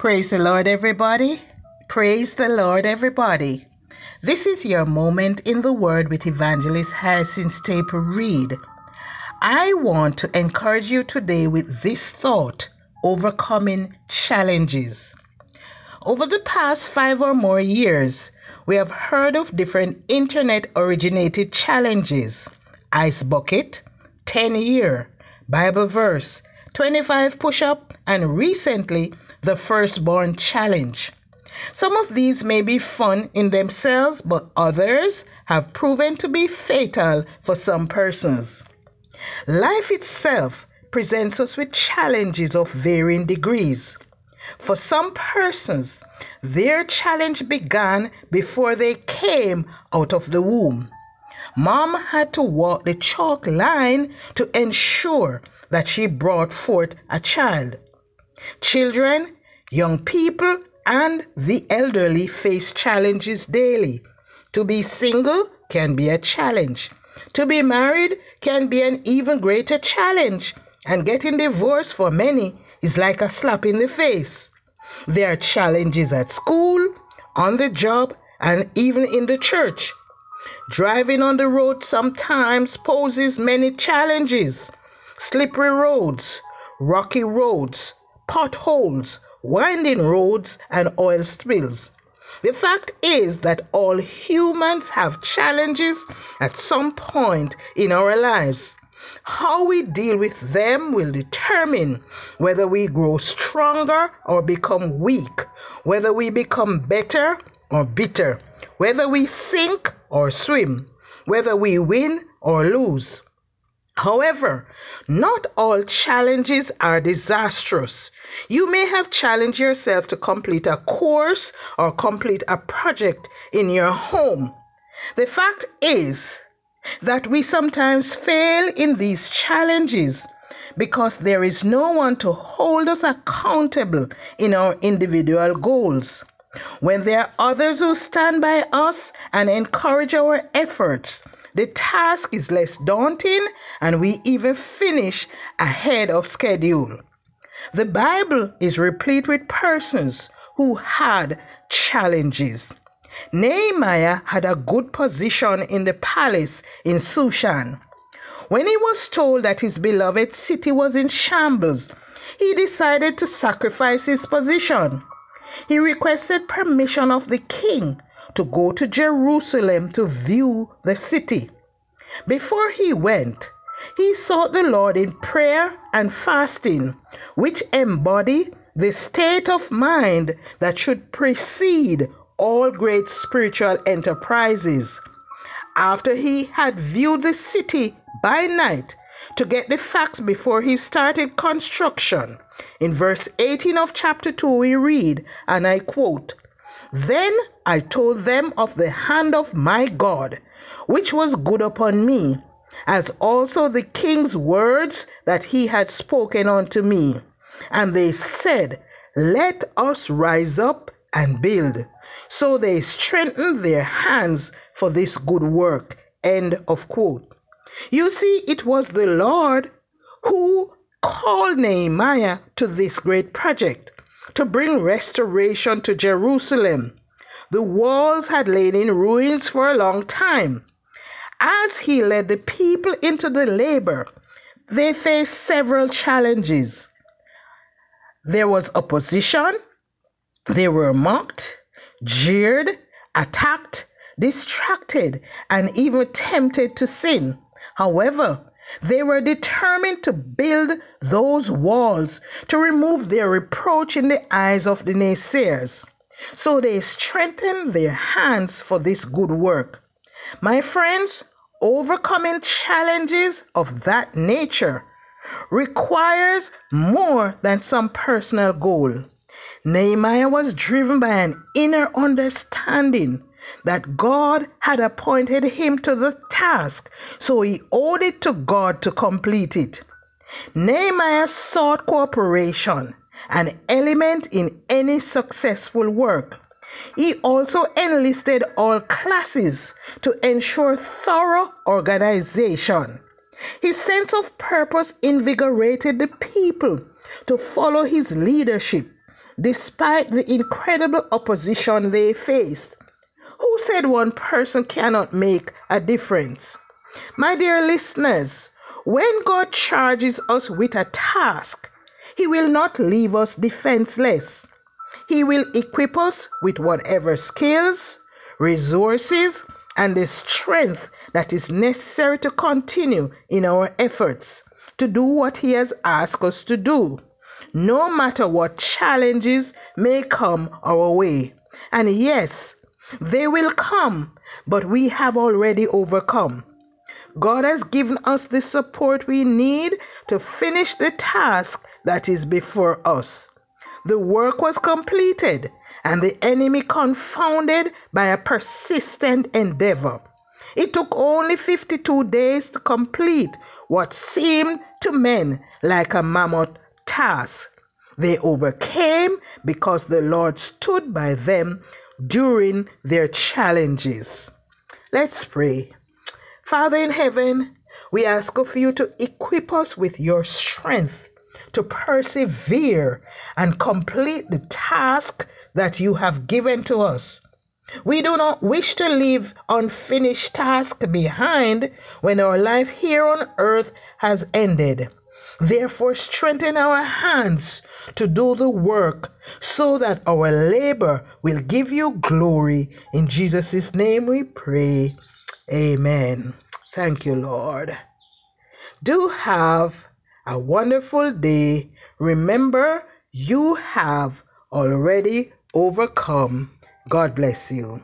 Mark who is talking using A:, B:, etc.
A: Praise the Lord, everybody. Praise the Lord, everybody. This is your moment in the Word with Evangelist Harrison Staple Reed. I want to encourage you today with this thought overcoming challenges. Over the past five or more years, we have heard of different internet originated challenges ice bucket, 10 year, Bible verse, 25 push up, and recently the firstborn challenge. Some of these may be fun in themselves, but others have proven to be fatal for some persons. Life itself presents us with challenges of varying degrees. For some persons, their challenge began before they came out of the womb. Mom had to walk the chalk line to ensure that she brought forth a child. Children, young people, and the elderly face challenges daily. To be single can be a challenge. To be married can be an even greater challenge. And getting divorced for many is like a slap in the face. There are challenges at school, on the job, and even in the church. Driving on the road sometimes poses many challenges slippery roads, rocky roads, potholes, winding roads, and oil spills. The fact is that all humans have challenges at some point in our lives. How we deal with them will determine whether we grow stronger or become weak, whether we become better or bitter, whether we sink or swim, whether we win or lose. However, not all challenges are disastrous. You may have challenged yourself to complete a course or complete a project in your home. The fact is that we sometimes fail in these challenges because there is no one to hold us accountable in our individual goals. When there are others who stand by us and encourage our efforts, the task is less daunting and we even finish ahead of schedule. The Bible is replete with persons who had challenges. Nehemiah had a good position in the palace in Shushan. When he was told that his beloved city was in shambles, he decided to sacrifice his position. He requested permission of the king to go to Jerusalem to view the city. Before he went, he sought the Lord in prayer and fasting, which embody the state of mind that should precede all great spiritual enterprises. After he had viewed the city by night to get the facts before he started construction, in verse 18 of chapter 2 we read, and I quote, Then I told them of the hand of my God, which was good upon me as also the king's words that he had spoken unto me. And they said, Let us rise up and build. So they strengthened their hands for this good work. End of quote. You see, it was the Lord who called Nehemiah to this great project to bring restoration to Jerusalem. The walls had lain in ruins for a long time, as he led the people into the labor, they faced several challenges. There was opposition, they were mocked, jeered, attacked, distracted, and even tempted to sin. However, they were determined to build those walls to remove their reproach in the eyes of the naysayers. So they strengthened their hands for this good work. My friends, overcoming challenges of that nature requires more than some personal goal. Nehemiah was driven by an inner understanding that God had appointed him to the task, so he owed it to God to complete it. Nehemiah sought cooperation, an element in any successful work. He also enlisted all classes to ensure thorough organization. His sense of purpose invigorated the people to follow his leadership, despite the incredible opposition they faced. Who said one person cannot make a difference? My dear listeners, when God charges us with a task, He will not leave us defenseless. He will equip us with whatever skills, resources, and the strength that is necessary to continue in our efforts to do what He has asked us to do, no matter what challenges may come our way. And yes, they will come, but we have already overcome. God has given us the support we need to finish the task that is before us. The work was completed and the enemy confounded by a persistent endeavor. It took only 52 days to complete what seemed to men like a mammoth task. They overcame because the Lord stood by them during their challenges. Let's pray. Father in heaven, we ask of you to equip us with your strength to persevere and complete the task that you have given to us. We do not wish to leave unfinished tasks behind when our life here on earth has ended. Therefore, strengthen our hands to do the work so that our labor will give you glory. In Jesus' name we pray. Amen. Thank you, Lord. Do have a wonderful day. Remember, you have already overcome. God bless you.